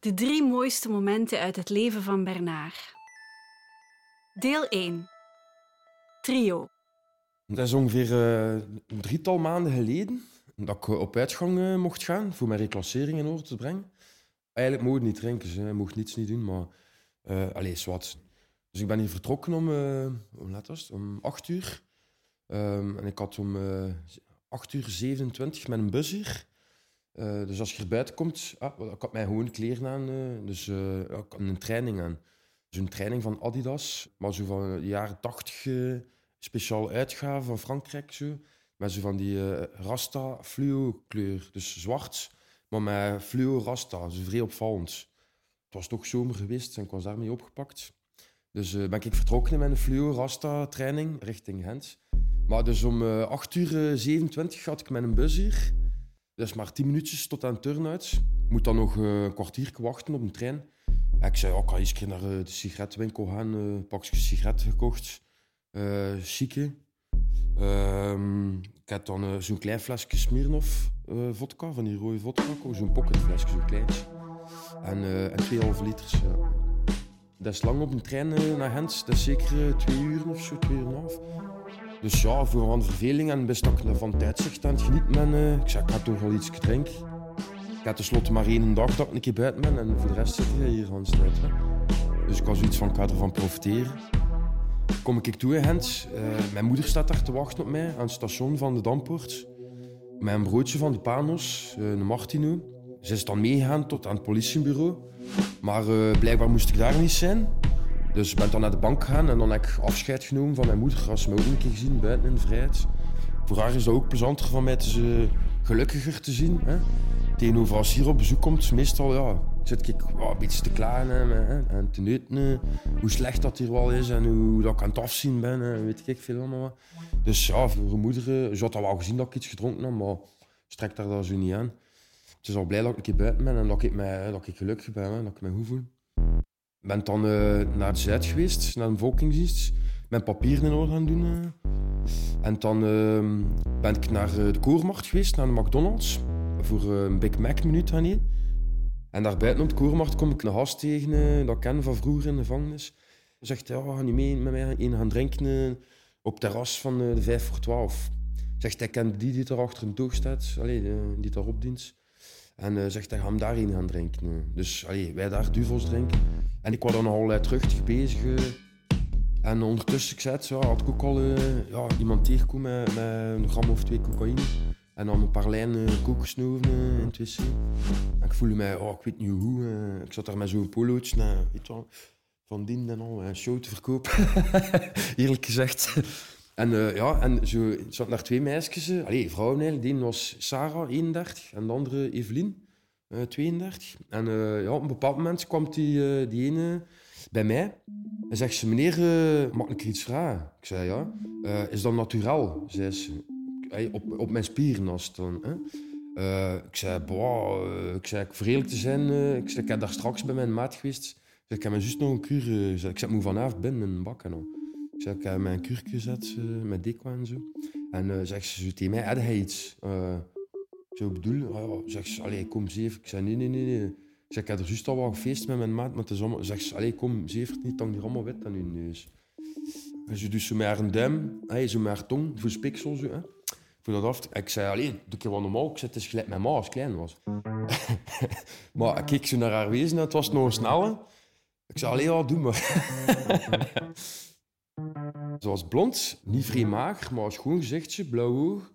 De drie mooiste momenten uit het leven van Bernard. Deel 1. Trio. Dat is ongeveer uh, een drietal maanden geleden dat ik op uitgang uh, mocht gaan voor mijn reclassering in orde te brengen. Eigenlijk mocht ik niet drinken, ze mocht niets niet doen, maar uh, allez, wat. Dus ik ben hier vertrokken om, het? om 8 uur. Um, en ik had om 8 uur 27 met een bus hier. Uh, dus als je er buiten komt, ah, ik had mijn gewone kleren aan, uh, dus uh, ik had een training aan. Dus een training van Adidas, maar zo van de jaren 80 speciaal uitgave van Frankrijk. Zo. Met zo van die Rasta fluo kleur, dus zwart, maar met fluo Rasta, zo vrij opvallend. Het was toch zomer geweest en ik was daarmee opgepakt. Dus ben ik vertrokken met een fluo Rasta training richting Gent. Maar dus om 8 uur 27 had ik een bus hier. Dat is maar 10 minuutjes tot aan Turnhout. Ik moet dan nog uh, een kwartier wachten op een trein. ik zei, oh, ik ga eens naar uh, de sigarettenwinkel gaan. Uh, pak een sigaret gekocht. Uh, chique. Ehm, ik heb dan zo'n klein flesje Smirnoff vodka, van die rode vodka. Zo'n pocketflesje, zo kleintje. En, en 2,5 liters. Ja. Dat is lang op een trein naar Gent. Dat is zeker twee uur of zo, twee uur en. Dus ja, voor van verveling en best dat van tijdzicht aan het genieten. Uh, ik zeg, ik ga toch wel iets drinken. Ik heb tenslotte maar één dag dat ik een keer buiten ben en voor de rest zit ik hier aan het Dus ik was zoiets van, ik ga profiteren. Kom ik toe in Gent. Uh, mijn moeder staat daar te wachten op mij aan het station van de Dampoort. Een broodje van de Panos, uh, een Martino. Ze is dan meegegaan tot aan het politiebureau. Maar blijkbaar moest ik daar niet zijn. Dus ik ben dan naar de bank gegaan en dan heb ik afscheid genomen van mijn moeder. Als me ook een keer gezien buiten in de vrijheid. Voor haar is dat ook plezanter van mij te, gelukkiger te zien. Hè. Tegenover als hier op bezoek komt, meestal ja, zit ik een beetje te klagen en te neuten. Hoe slecht dat hier wel is en hoe dat ik aan het afzien ben. Weet ik veel allemaal. Dus ja, voor mijn moeder, ze had al wel gezien dat ik iets gedronken heb, maar strekt daar dat zo niet aan. Ze is al blij dat ik keer buiten ben en dat ik, dat ik gelukkig ben, hè, dat ik me goed voel. Ik ben dan uh, naar Zuid geweest, naar een volkingsdienst. Mijn papieren in orde gaan doen. Uh. En dan uh, ben ik naar de Koormarkt geweest, naar de McDonald's. Voor een Big Mac minuut gaan. En daar buiten op de Koormarkt kom ik een gast tegen, dat ik ken van vroeger in de gevangenis. Hij zegt, ja, ga niet mee met mij een gaan drinken op het terras van de 5 voor 12. Zegt, hij kent die die daar achter een toog staat, die daar opdient. En uh, zegt, hij ga hem daarin gaan drinken. Dus allee, wij daar duvels drinken. En ik was dan al terug bezig. En ondertussen, ik zei had ik ook al ja, iemand tegengekomen met, met, een gram of twee cocaïne. En dan een paar lijnen kook gesnoven in het. En ik voelde mij, oh, ik weet niet hoe. ik zat daar met zo'n polootje, weet je wel, van dien en al, een show te verkopen. Eerlijk gezegd. En uh, ja, en zo zat naar twee meisjes, allee, vrouwen eigenlijk. De ene was Sarah, 31, en de andere Evelien, uh, 32. En uh, ja, op een bepaald moment kwam die, die ene bij mij en zegt ze, meneer, mag ik iets vragen? Ik zei, ja. is dat naturaal? Zei ze, op, op mijn spieren als het dan. Ik zei, boah, ik zei, ik te zijn, ik, zei, ik heb daar straks bij mijn maat geweest. Ik, zei, ik heb mijn zus nog een kuur, ik zei, ik moet vanavond binnen in een bak en al. Zeg, ik heb mijn kurkje gezet uh, met dikwa en zo. En uh, zegt ze zo tegen mij, had hij iets? Zo bedoel, uh, zeg ze, allee, kom zeven. Ik zeg, nee, nee, nee, nee. Ik zeg, ik heb er juist al wel gefeest met mijn maat, maar het is allemaal... Zeg ze, allee, kom, zeven niet, dan die allemaal wit aan je neus. En ze doet zo met haar duim, hey, zo tong, voor spiksel zo, hè. Voor dat af. Ik zei, alleen, doe ik wel normaal. Ik zei, het is gelijk mijn ma als klein was. maar ik keek zo naar haar wezen, het was nog een snelle. Ik zei, alleen, ja, doe maar. Ze was blond, niet vrij mager, maar schoon gezichtje, blauw oog.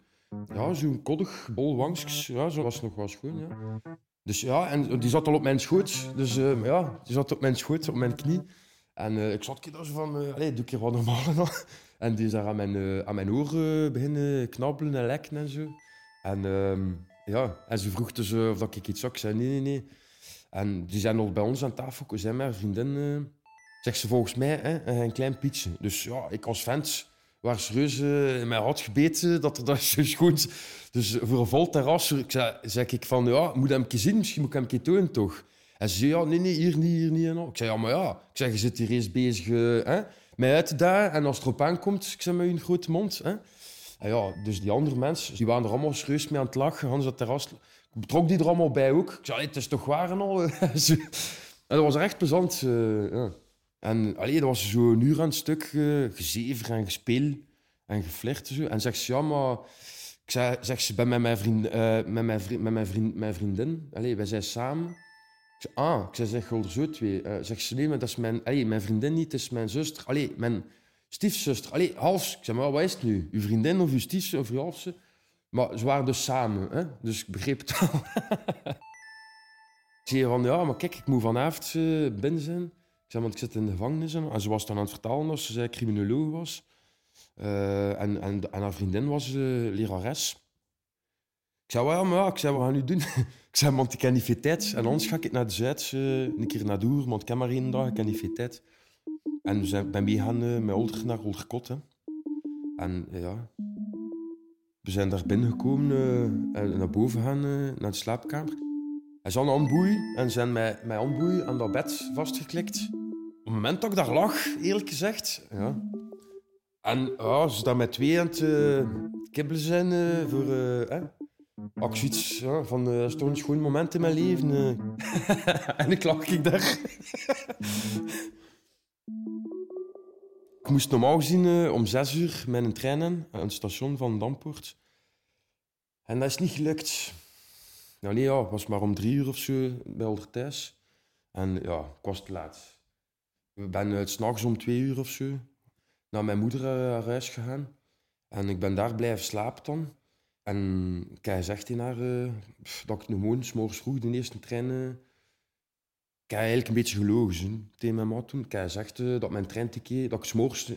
Ja, zo'n koddig, bol wangstjes. Ja, zo was nog wel schoon, ja. Dus ja, en die zat al op mijn schoot. Dus uh, ja, die zat op mijn schoot, op mijn knie. En uh, ik zat daar zo van, uh, doe ik wat normaal nog. En die is daar aan mijn, aan mijn oren beginnen knabbelen en lekken en zo. En uh, ja, en ze vroeg dus of dat ik iets zag. Ik zei nee, nee, nee. En die zijn al bij ons aan tafel, zijn mijn vriendin Zegt ze volgens mij, hè, een klein pietje. Dus ja, ik als vent waar uh, in mijn had gebeten dat er dat is goed. Dus voor een vol terras ik zeg ik van, ja, moet hem een zien, misschien moet ik hem een tonen toch? En ze zei, ja, nee, nee, hier niet, hier niet. En. Ik zei, ja, maar ja. Ik zeg, je zit hier eens bezig uh, hè, mij uit dagen. En als het erop aankomt, ik zeg, met een grote mond. Hè. En ja, dus die andere mensen, die waren er allemaal serieus mee aan het lachen. Hans dat terras Ik betrok die er allemaal bij ook. Ik zei, het is toch waar en al. en dat was echt plezant. Uh, ja. En allee, dat was zo een uur aan het stuk uh, gezever en gespeel en geflirt. Zo. En zegt ze, ja, maar... Ik zei, zeg ze, ben met mijn, vriend, uh, met mijn, vriend, met mijn, vriend, mijn vriendin. Allee, wij zijn samen. Ik zei, ah, ik zei, zeg, er zo twee. Uh, zegt ze, nee, maar dat is mijn... Allee, mijn vriendin niet, het is mijn zuster. Allee, mijn stiefzuster. Allee, half. Ik zei, maar wat is het nu? Uw vriendin of uw stiefzuster of uw halfse? Maar ze waren dus samen, hè? dus ik begreep het al. ik zei van, ja, maar kijk, ik moet vanavond uh, binnen zijn. Zei, want ik zit in de gevangenis. En ze was dan aan het vertalen dat ze criminoloog was. Uh, en, en, en, haar vriendin was uh, lerares. Ik zei, well, maar ik zei, wat gaan nu doen? ik zei, want ik ken veel tijd. En anders ga ik naar de Zuid, een keer naar Doer, want ik ken maar één dag, ik ken veel tijd. En we zijn, ben meegaan met Older naar Olderkot. Hè. En ja, we zijn daar binnengekomen en naar boven gaan, naar de slaapkamer. Hij zat aan boei en zijn met mijn handboei aan dat bed vastgeklikt. Op het moment dat ik daar lag, eerlijk gezegd. Ja. En ja, ze daar met twee aan het uh, kibbelen zijn voor... Eh, ik zoiets ja, van, uh, is toch een schoon moment in mijn leven. en ik lag ik daar. Ik moest normaal gezien om zes uur met een trein in, aan het station van Dampoort. En dat is niet gelukt. Nou nee, ja, het was maar om drie uur of zo bij Older thuis. En ja, ik was te laat. Ik ben uh, s'nachts om twee uur of zo naar mijn moeder uh, huis gegaan. En ik ben daar blijven slapen dan. En heb gezegd in haar uh, dat ik gewoon s'morgens vroeg de eerste trein heb eigenlijk een beetje gelogen tegen mijn maat toen. Gezegd uh, dat mijn treinticket, dat ik s'morgens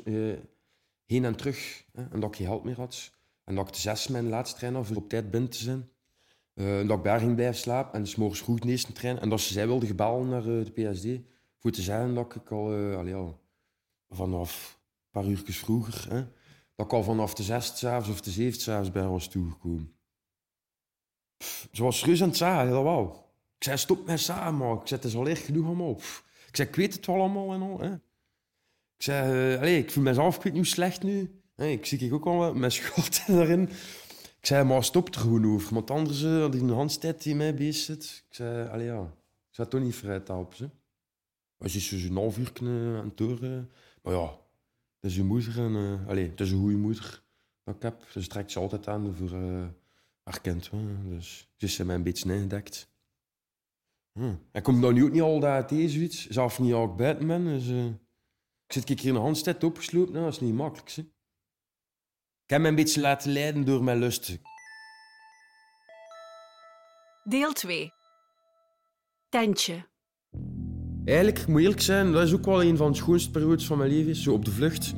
heen en terug, en dat ik geen geld meer had. En dat ik de zes mijn laatste trein had voor op tijd binnen te zijn. Uh, dat ik daar ging blijven slapen en s'morgens vroeg de eerste trein. En dat ze zij wilde gebellen naar de PSD voor te zeggen dat ik al, allee, al vanaf een paar uurtjes vroeger, hè, dat ik al vanaf de zes s'avonds of de zeven s'avonds bij was toegekomen. Pff, ze was serieus aan dat wou. Ik zei, stop met samen, Ik zei, het is al erg genoeg allemaal. Ik zei, ik weet het wel allemaal en al. Hè. Ik zei, allez, ik voel mezelf, weet niet hoe slecht nu. Ik zie ik ook al mijn schot daarin. Ik zei, maar stop er gewoon over. Want anders had ik een handstijd die mij bezig. Ik zei, allee, ja, ik zou toch niet vrij helpen. Ze. Ze is zo'n half uur aan het. Uh, maar ja, het is je moeder en, uh, allez, het is een goede moeder dat ik heb. Ze strekt ze altijd aan voor uh, haar kind. Dus ze is mij een beetje ingedekt. Hm. Ik kom dan nu ook niet al dat zoiets. Zelf niet al ben. Dus, uh, ik zit hier in een handstijd opgeslopen. Nou, dat is niet makkelijk. Hè. Ik heb me een beetje laten leiden door mijn lust. Deel 2. Tentje. Eigenlijk, ik moet eerlijk zijn, dat is ook wel een van de schoonste periodes van mijn leven. Zo op de vlucht.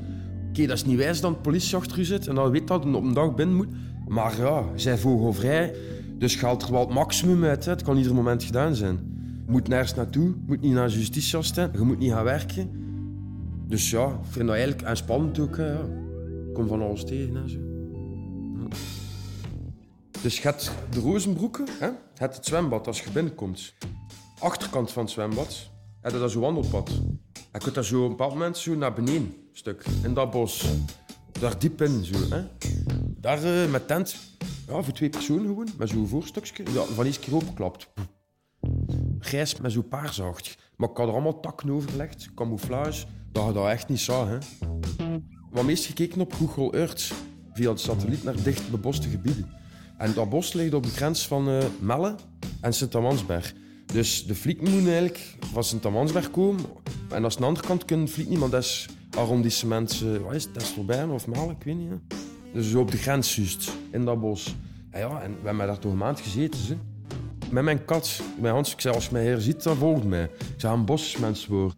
Oké, dat is niet wijs dat de politie achter u zit en dat weet dat je op een dag binnen moet. Maar ja, zij vogelvrij. Dus je haalt er wel het maximum uit. Hè. Het kan ieder moment gedaan zijn. Je moet nergens naartoe, je moet niet naar justitie staan, je moet niet gaan werken. Dus ja, ik vind dat eigenlijk aanspannend ook. Hè. Ik kom van alles tegen en zo. Dus je de rozenbroeken, hè? je hebt het zwembad als je binnenkomt. Achterkant van het zwembad, heb je dat zo'n wandelpad. Je kunt daar zo een bepaald moment zo naar beneden, stuk, in dat bos. Daar diep in, zo. Hè? Daar uh, met tent, ja, voor twee personen gewoon, met zo'n voorstukje. Ja, van eens keer opgeklapt. Grijs met zo'n paarsacht. Maar ik had er allemaal takken overgelegd, camouflage, dat je dat echt niet zag. Hè. Hebben meest gekeken op Google Earth, via de satelliet, naar dicht beboste gebieden. En dat bos ligt op de grens van uh, Melle en Sint-Amansberg. Dus de fliek moet eigenlijk van Sint-Amansberg komen. En als de andere kant kunnen fliek niet, maar dat is arrondissement, uh, wat is het, of Melle, ik weet niet. Hè. Dus op de grens juist, in dat bos. En ja, en we hebben daar toch een maand gezeten. Ze. Met mijn kat, mijn Hans, ik zei, als mij hier ziet, dan volgt mij. Ik zou een bosmens worden.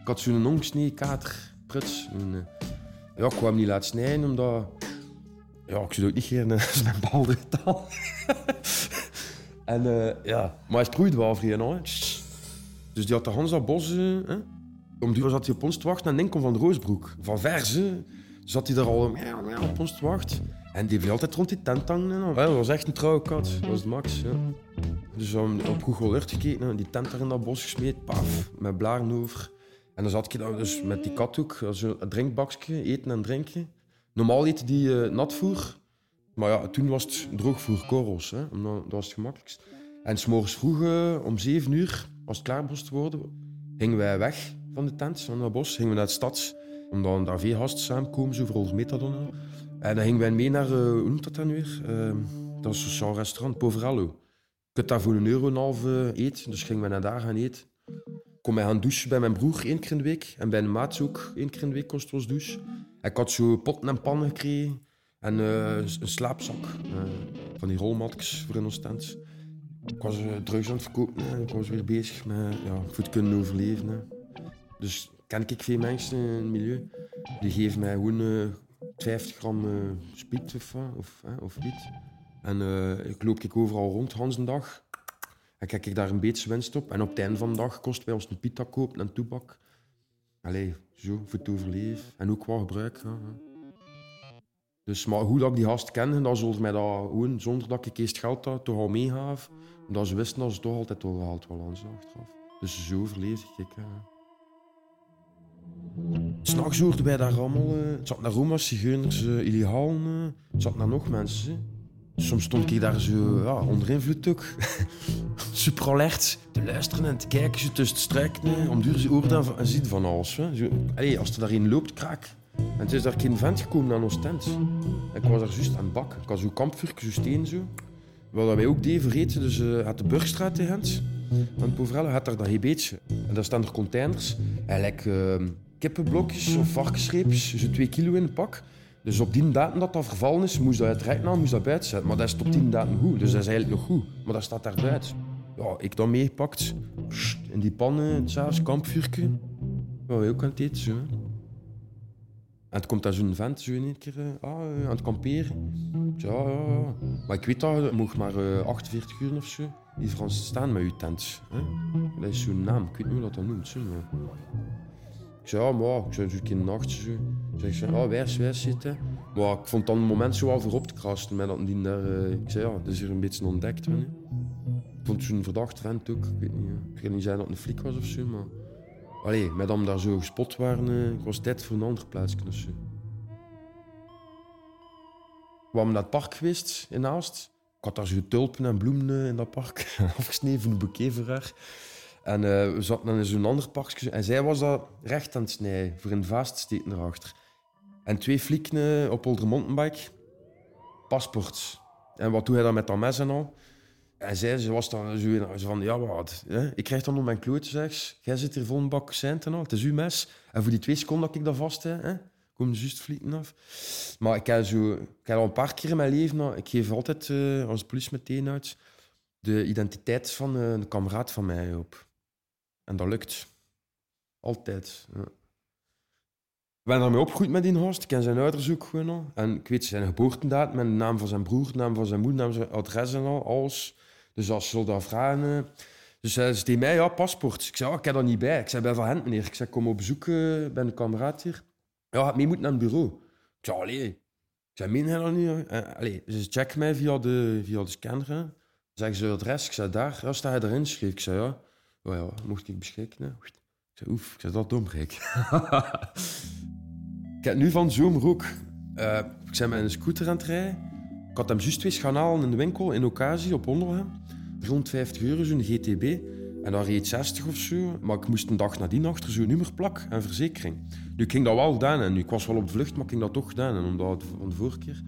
Ik had zo'n ongsnee, kater, pruts. En, uh, ja, ik kwam niet laten snijden, omdat... Ja, ik zou ook niet gerne als mijn bal taal. En uh, ja, maar hij sproeide wel vrij, hoor. Dus die had de Hans dat bos... Uh, hè? Om zat hij op ons te wachten en denk van de Roosbroek. Van verse zat hij daar al op ons te wachten. En die viel altijd rond die tent hangen. Dat was echt een trouwe kat. Dat was de max. Ja. Dus um, op Google Earth gekeken, die tent daar in dat bos gesmeed. Paf, met blaren over. En dan zat ik daar dus met die kat ook. Een drinkbakje, eten en drinken. Normaal eten die uh, natvoer. Maar ja, toen was het droog voor korrels, hè, dat was het gemakkelijkst. En s'morgens vroeg, uh, om zeven uur, als het klaar moest worden, gingen wij weg van de tent, van het bos, gingen we naar de stad, omdat daar veel gasten samenkomen, zo voor ons metadon. En dan gingen wij mee naar, uh, hoe noemt dat dan weer? Uh, dat is sociaal restaurant, Poverello. Je kunt daar voor een euro en een half eten, dus gingen we naar daar gaan eten. Kom mij gaan douchen bij mijn broer één keer in de week. En bij de maat ook één keer in de week kost douche. Ik had zo potten en pannen gekregen. En uh, een slaapzak. Uh, van die rolmatjes voor in ons tent. Ik was uh, drugs aan het verkopen. Hè. Ik was weer bezig met ja, te kunnen overleven. Dus ken ik veel mensen in het milieu. Die geven mij gewoon 50 gram speed of, of, of. En ik loop ik overal rond, Hans een dag. En kijk ik daar een beetje winst op. En op het einde van de dag kost wij ons een pita kopen en toebak. Allee, zo, voor overleven. En ook wat gebruik. Dus, maar hoe dat ik die gast kende, dat zullen mij dat gewoon, zonder dat ik eerst geld had, toch al meegaf. Omdat ze wisten dat ze toch altijd wel gehaald aan achteraf. Dus zo overleefde ik. Ja. S'nachts hoorden wij daar allemaal... Uh, het zat naar Roma, zigeuners, uh. Uh, het zat naar nog mensen. Soms stond ik daar zo ja, onder invloed ook. Super alert te luisteren en te kijken, zo tussen strijken. Om duur ze oren en zien van alles. Hè. Zo, als er daarin loopt, kraak. En het is daar geen vent gekomen aan tent. Ik was daar juist aan het bak. Ik had zo'n kampvuur, zo steen zo. Wat wij ook deden vergeten, dus uh, had de Burgstraat in Gent. Van Povrelle had daar dat beetje. En daar staan er containers. En like, uh, kippenblokjes of varkensreepjes, zo twee kilo in een pak. Dus op die datum dat dat vervallen is, moest dat uitrijden, nou, moest dat buiten zetten. Maar dat is op die datum goed, dus dat is eigenlijk nog goed. Maar dat staat daar buiten. Ja, ik dan meegepakt. In die pannen, s'avonds, kampvuurtje. Wat we ook aan het eten, zo. En het komt daar zo'n vent zo in één keer ah, aan het kamperen. Ja, ja, ja. Maar ik weet dat, je maar uh, 48 uur of zo die Frans staan met je tent. Hè? Dat is zo'n naam, ik weet niet hoe dat dat noemt. Zo, maar... Ik zei, ja, maar ik zei zo'n keer nacht. Zo. Ik zei, oh, wijs, wijs zitten. Maar ik vond dan een moment zo al voorop te krasten met dat die ik zei, ja, dat is hier een beetje ontdekt. Man, ik vond zo'n verdacht vent ook. Ik weet niet, ik ga niet zeggen dat het een flik was of zo, maar... Allee, met hem daar zo gespot waren, uh, ik was tijd voor een ander plaatsje. We waren naar het park geweest in Aalst. Ik had daar zo tulpen en bloemen in dat park afgesneden een bouquet. En uh, we zaten dan in zo'n ander parkje. En zij was dat recht aan het snijden, voor een vast steken erachter. En twee flikken op onze mountainbike. Paspoort. En wat doe hij dan met dat mes en al? En zij ze was dan zo van, ja wat, hè? ik krijg dan op mijn kloot, zeg Jij zit hier vol een bak cent en al, het is uw mes. En voor die twee seconden dat ik dat vast heb, hè, komen juist vliegen af. Maar ik heb, zo, ik heb al een paar keer in mijn leven, ik geef altijd uh, als politie meteen uit, de identiteit van uh, een kameraad van mij op. En dat lukt. Altijd. Ja. Ik ben daarmee opgegroeid met die host. Ik ken zijn ouders gewoon al. En ik weet zijn met de naam van zijn broer, naam van zijn moeder, naam van zijn adres en al, alles. Dus als ze dat vragen... Dus hij zei mij, ja, paspoort. Ik zei, oh, ik heb dat niet bij. Ik zei, bij Van Hent, meneer. Ik zei, kom op bezoek uh, bij een kameraad hier. Ja, gaat mee moeten naar het bureau. Ik zei, allee. Ik zei, meen hij niet? Uh, allee, ze checken mij via de, via de scanner. Zeggen ze adres. Ik zei, daar. Ja, sta je erin? Schreef ik, zei, ja. Oh ja, mocht ik beschikken. Hè? Ik zei, oef, ik zei, dat domrijk. ik heb nu van zomer ook. Uh, ik ben met een scooter aan het rijden. Ik had hem juist twee gaan halen in de winkel in occasie op Onderhem. 350 euro, zo'n GTB. En daar reed 60 of zo. Maar ik moest een dag nadien achter zo'n nummerplak en verzekering. Nu, ik ging dat wel gedaan. En ik was wel op de vlucht, maar ik ging dat toch gedaan. Omdat van de vorige keer.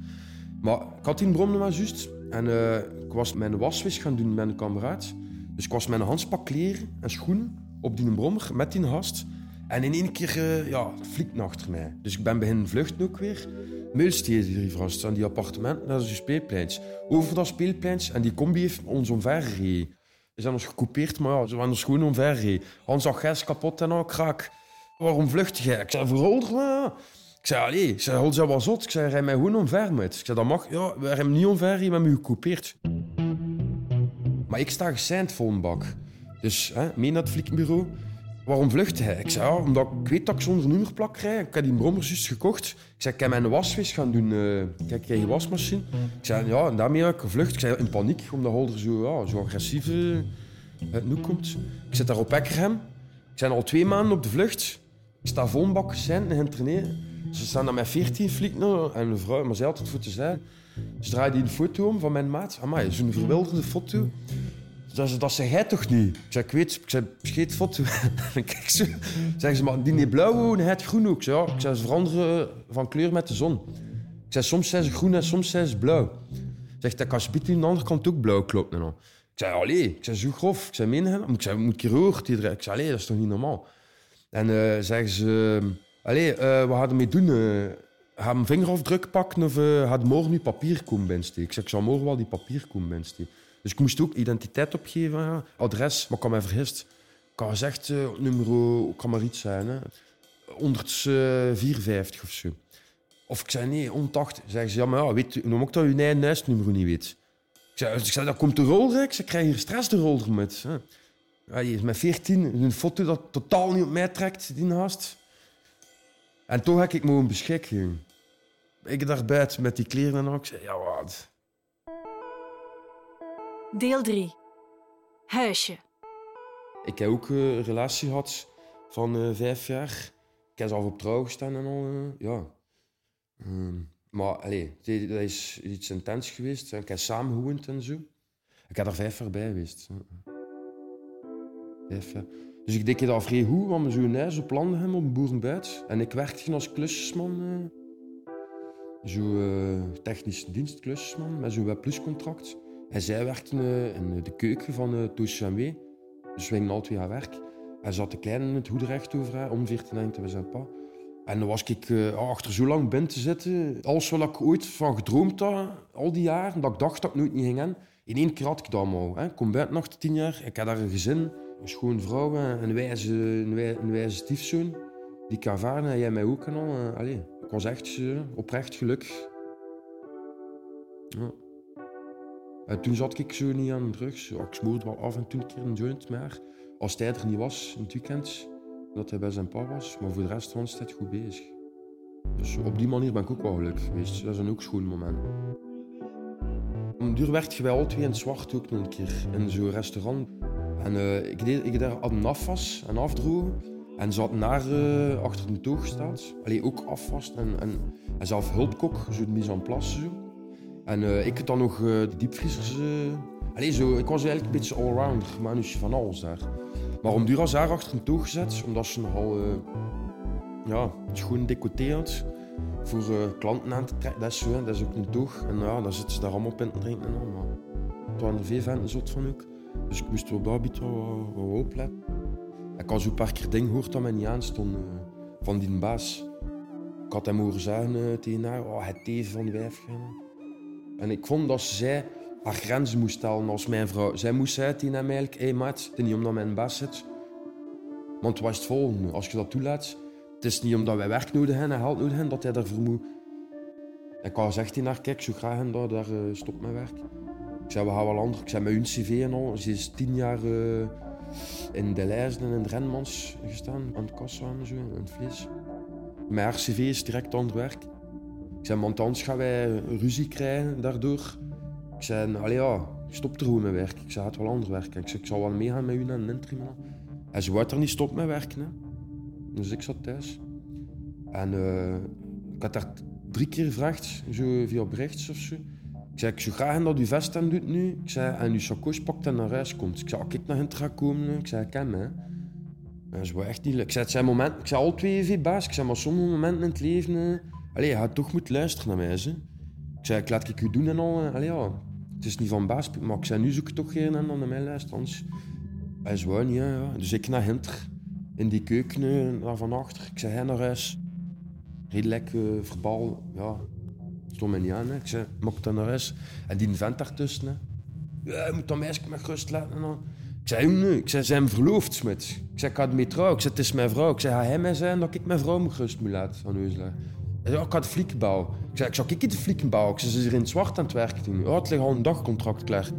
Maar ik had die brom maar juist. En uh, ik was mijn waswis gaan doen met een kameraad. Dus ik was een handspak kleren en schoenen op die brommer met die gast. En in één keer, uh, ja, flikt achter mij. Dus ik ben beginnen vluchten ook weer. Meulsteden hier vast, aan die appartementen, dat is een speelpleintje. Over dat speelpleintje, en die combi heeft ons omvergereden. We zijn ons gecoupeerd, maar ja, ze waren ons gewoon omvergereden. Hans zag gas kapot en al, kraak. Waarom vlucht jij? Ik zei, verholder me. Ik zei, allee, ik ze wel zot. Ik zei, rij mij gewoon omver met. Ik zei, dat mag. Ja, we hebben niet omver, je bent me gecoupeerd. Maar ik sta geseind vol een bak. Dus hè, mee naar het. Waarom vlucht hij? Ik zei, ja, omdat ik weet dat ik zonder nummerplak krijg. Ik heb die brommer juist gekocht. Ik zei, ik heb mijn wasvis gaan doen. Uh, kijk, krijg je wasmachine? Ik zei, ja, en daarmee heb ik gevlucht. Ik zei, in paniek, omdat Holder zo, zo agressief nu komt. Ik zit daar op Ekkerhem. Ik ben al twee maanden op de vlucht. Ik sta vol een bak geseind en traineren. Ze staan dan met 14 flieken en een vrouw, maar zij het voor zijn. Ze draaide een foto om van mijn maat. Amai, zo'n verwilderde foto. Dat, dat zeg jij toch niet? Ik zeg, ik weet, ik zeg, scheet foto. kijk zo. Zeggen ze, maar die niet blauw en het groen ook. Ik ik zeg, ze veranderen van kleur met de zon. Ik zeg, soms zijn ze groen en soms zijn ze blauw. Zegt dat kan ze aan de andere kant ook blauw klopt. Ik zei, allee, ik zei, zo grof. Ik zei, meen? Ik zei, moet roert iedereen? Ik zei, allee, dat is toch niet normaal? En uh, zeggen ze, allee, uh, gaan we mee doen? Uh, gaan een vingerafdruk pakken of uh, morgen nu papier komen binnensteken? Ik zeg, ik zal morgen wel die papier komen binnensteken. Dus ik moest ook identiteit opgeven, adres, maar ik kan mij vergist. Ik had gezegd, uh, nummer, kan maar iets zijn, hè. 154 of zo. Of ik zei, nee, 180. Zeggen ze, ja, maar ja, weet, noem ook dat je eigen huisnummer niet weet. Ik zei, ik zei dat komt de rolder, ze krijgen hier stress de rolder met. Hè. Is met 14, een foto dat totaal niet op mij trekt, die naast. En toch heb ik me een beschikking. Ik daar buiten met die kleren en al. Ik zei, ja, wat? Deel 3. Huisje. Ik heb ook uh, een relatie gehad van uh, vijf jaar. Ik heb zelf op trouw gestaan en al. Uh, ja. Um, maar dat is iets intens geweest. Ik heb samen gewoond en zo. Ik heb er vijf jaar bij geweest. Vijf. Dus ik deed dat vrij goed, want we zo'n huis op landen hebben op een boerenbuit. En ik werkte als klusjesman. Zo technisch dienstklusjesman met zo'n webpluscontract. En zij werkte in de keuken van uh, Toos Dus we gingen al twee aan werk. Hij zat de kleine in het hoederecht over om 14 te zijn pa. En dan was ik uh, achter zo lang binnen te zitten. Alles wat ik ooit van gedroomd had, al die jaren, dat ik dacht dat ik nooit niet ging in. Één keer had ik dat allemaal. Ik kom buiten achter tien jaar, ik had daar een gezin, een schoon vrouw, een wijze, een wijze, stiefzoon. Die ik ervaren en jij mij ook en al. Ik was echt oprecht gelukkig. Ja. En toen zat ik zo niet aan drugs. ik smoorde wel af en toe een keer een joint, maar als hij er niet was in het weekend, dat hij bij zijn pa was. Maar voor de rest was hij goed bezig. Dus op die manier ben ik ook wel gelukkig geweest. Dat is een ook schoon moment. Om duur werd je al twee in het zwart ook een keer in zo'n restaurant. En uh, ik deed ik daar een afwas en afdrogen. En had naar uh, achter de toog gestaan. Allee, ook afwas en, en, zelf hulpkok, zo de mise en place. Zo. En uh, ik had dan nog uh, de diepvriezers. Uh... Allee, zo, ik was eigenlijk een beetje allrounder, manusje van alles daar. Maar om als daar achter een toog gezet, omdat ze nogal ja, schoon decoté had. Voor klanten aan te trekken, dat is zo, dat is ook een toog. En ja, dan zitten ze daar allemaal op in te drinken en al. Maar het waren er veel venten zot van ook. Dus ik moest op dat gebied wel, wel opletten. Ik had zo'n paar keer dingen gehoord dat mij niet aanstond van die baas. Ik had hem horen zeggen tegen haar, oh, het teven van die wijf. En ik vond dat zij haar grenzen moest stellen als mijn vrouw. Zij moest zeggen tegen hem eigenlijk, hey, maat, het is niet omdat mijn baas zit. Want wat is het volgende? Als je dat toelaat, het is niet omdat wij werk nodig hebben en geld nodig hebben, dat hij daarvoor moet. Ik had gezegd naar kijk, zo graag en dat, daar uh, stopt mijn werk. Ik zei, we gaan wel anders. Ik zei, met hun cv en al. Ze is tien jaar uh, in de lijsten en in de Renmans gestaan, aan het kassa en zo, in het vlees. Mijn haar cv is direct aan het werk. Ik zei, want anders gaan wij ruzie krijgen daardoor. Ik zei, allee ja, stop er gewoon met werken. Ik zei, het wel anders werken. Ik zei, ik zal wel meegaan met u naar een interim. En ze wou er niet stoppen met werken. Hè. Dus ik zat thuis. En uh, ik had daar drie keer gevraagd, zo via berichts of zo. Ik zei, ik zou graag dat u vest aan doet nu. Ik zei, en uw sacoche pakt en naar huis komt. Ik zei, als ik naar hen ga komen, ik zei, ik ken me. Ze wou echt niet... Ik zei, het zijn momenten... Ik zei, al twee V-baas. Ik zei, maar sommige momenten in het leven... Allee, je gaat toch moeten luisteren naar mij. Hè. Ik zei, ik laat ik u doen en al. Allee, ja. Het is niet van baas, maar ik zei, nu zoek ik toch geen en dan naar mij luisteren. Anders... Hij is niet, ja, ja. Dus ik naar Hinter, in die keuken, naar van achter. Ik zei, hij naar huis. Redelijk uh, verbal, ja. Stond mij niet aan, hè. Ik zei, ik dan naar huis? En die vent daartussen, hè. Ja, je moet dat meisje met rust laten. En dan. Ik zei, nee. Ik zei, zijn verloofd, Smit. Ik zei, ik ga mee trouwen. Ik zei, het is mijn vrouw. Ik zei, hij mij zijn dat ik mijn vrouw moet rust moet laten aan. Ik had flikkenbouw. Ik zei, ik zou ik in de. Ik zei, ze is hier in het zwart aan het werken toen. Ja, het ligt al een dagcontract klaar.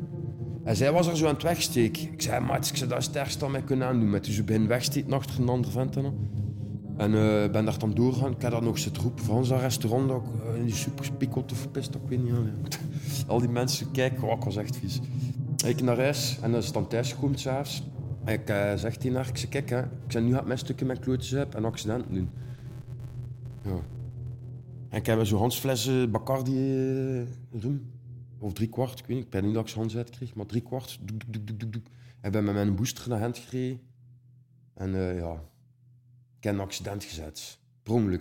En zij was er zo aan het wegsteken. Ik zei, maat, ik zei, dat is het ergste dat kunnen aandoen. Met dus begin wegsteken achter een andere vent. En uh, ben daar dan doorgaan. Ik heb daar nog zitten roepen van zo'n restaurant. Dat ik, uh, in die super of verpist, ik weet niet. Al die mensen kijken, oh, ik was echt vies. Ik naar huis en dan is dan thuis gekomen s'avonds. Ik uh, zeg tegen haar, ik zeg, kijk, hè, ik zei, nu gaat mijn stukje met klootjes heb en accidenten doen. Ja. En ik heb zo'n Hansflessen Bacardi eh, rum. Of drie kwart, ik weet niet. Ik ben niet dat ik kreeg, maar drie kwart. Doek, doek, doek. En ben met mijn booster naar hand gereden. En eh, ja, ik heb een accident gezet. Per.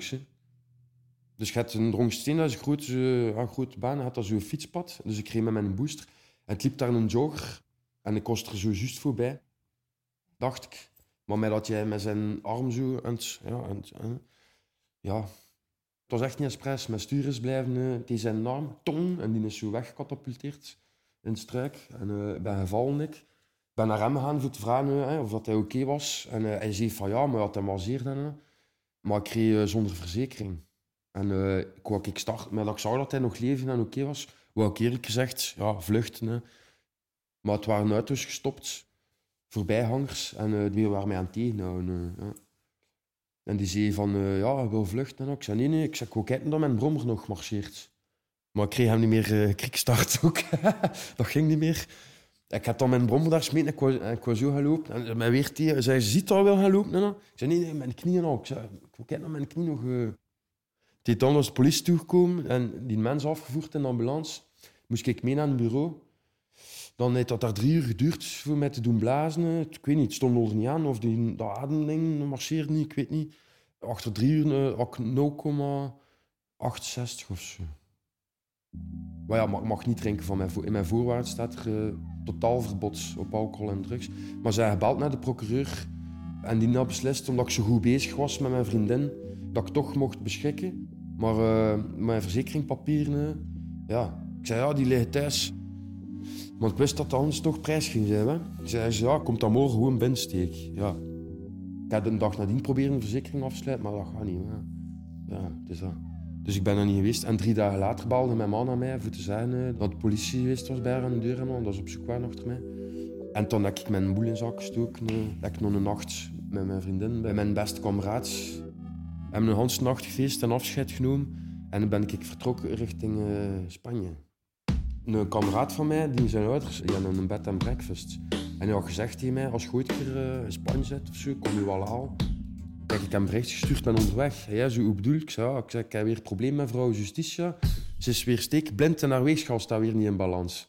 Dus je hebt een Drongsteen, dat is een grote, grote baan. Je had daar zo'n fietspad. Dus ik reed met mijn booster. En het liep daar een jogger. En ik was er zo juist voorbij. Dacht ik. Maar met dat jij met zijn arm zo... En ja, en ja, het was echt niet expres. Mijn stuur is blijven... eh, die zijn arm, tong. En die is zo weggecatapulteerd in de struik. En eh, ben gevallen, ik. Ben naar hem gegaan voor te vragen eh, of dat hij oké was. En eh, hij zei van ja, maar had hem masseerd. En, eh. maar ik kreeg eh, zonder verzekering. En eh, ik ik start, maar dat ik zag dat hij nog leven en oké was, wou ik eerlijk gezegd, ja, vluchten. Hè. Maar het waren auto's gestopt, voorbijgangers, en eh, die waren mij aan het tegenhouden. eh. En die zei van, eh, ja, hij wil vluchten. En ik zei, nee, ik zei, ik kijken dat mijn brommer nog marcheert. Maar ik kreeg hem niet meer uh, kriekstart ook. dat ging niet meer. Ik had dan mijn brommer daar smeten en ik ik wou zo gaan. En mij weer tegen, hij zei, ziet al wel gaan lopen? En, ik zei, nee, nee, mijn knieën al. Ik zei, ik wil kijken mijn knie nog... eh, die dan was de politie toegekomen en die mens afgevoerd in de ambulance. Moest ik mee naar het bureau. Dan heeft dat daar drie uur geduurd voor mij te doen blazen. Ik weet niet, het stond er niet aan. Of die, dat ademding marcheerde niet, ik weet niet. Achter drie uur eh, had ik 0,68 of zo. Maar ja, ik mag niet drinken van mijn In mijn voorwaarden staat er eh, totaal verbod op alcohol en drugs. Maar zij gebeld naar de procureur. En die had beslist, omdat ik zo goed bezig was met mijn vriendin, dat ik toch mocht beschikken. Maar eh, mijn verzekeringpapieren, eh, ja. Ik zei, ja, die liggen thuis. Maar ik wist dat het anders toch prijs ging zijn. Hè. Zei, ja, komt dan morgen gewoon binnensteek. Ja. Ik heb een dag nadien proberen een verzekering af te sluiten, maar dat gaat niet. Ja, is dat. Dus ik ben er niet geweest. En drie dagen later belde mijn man aan mij voor te zeggen eh, dat de politie geweest was bij haar aan de deur. En al, dat ze op zoek waren achter mij. En toen heb ik mijn boel in zak gestoken. eh, heb ik nog een nacht met mijn vriendin, bij mijn beste kameraad. Hebben een hele nacht en afscheid genomen. En dan ben ik vertrokken richting eh, Spanje. Een kameraad van mij, die zijn ouders, die een bed and breakfast. En hij had gezegd tegen mij, als je ooit keer eh, in Spanje zit of zo, kom je wel halen. Kijk, ik heb hem bericht gestuurd, ben onderweg. En jij, zo, hoe bedoel ik? Ja, ik, zei, ik heb weer een probleem met vrouw Justitia. Ze is weer steekblind en haar weegschaal staat weer niet in balans.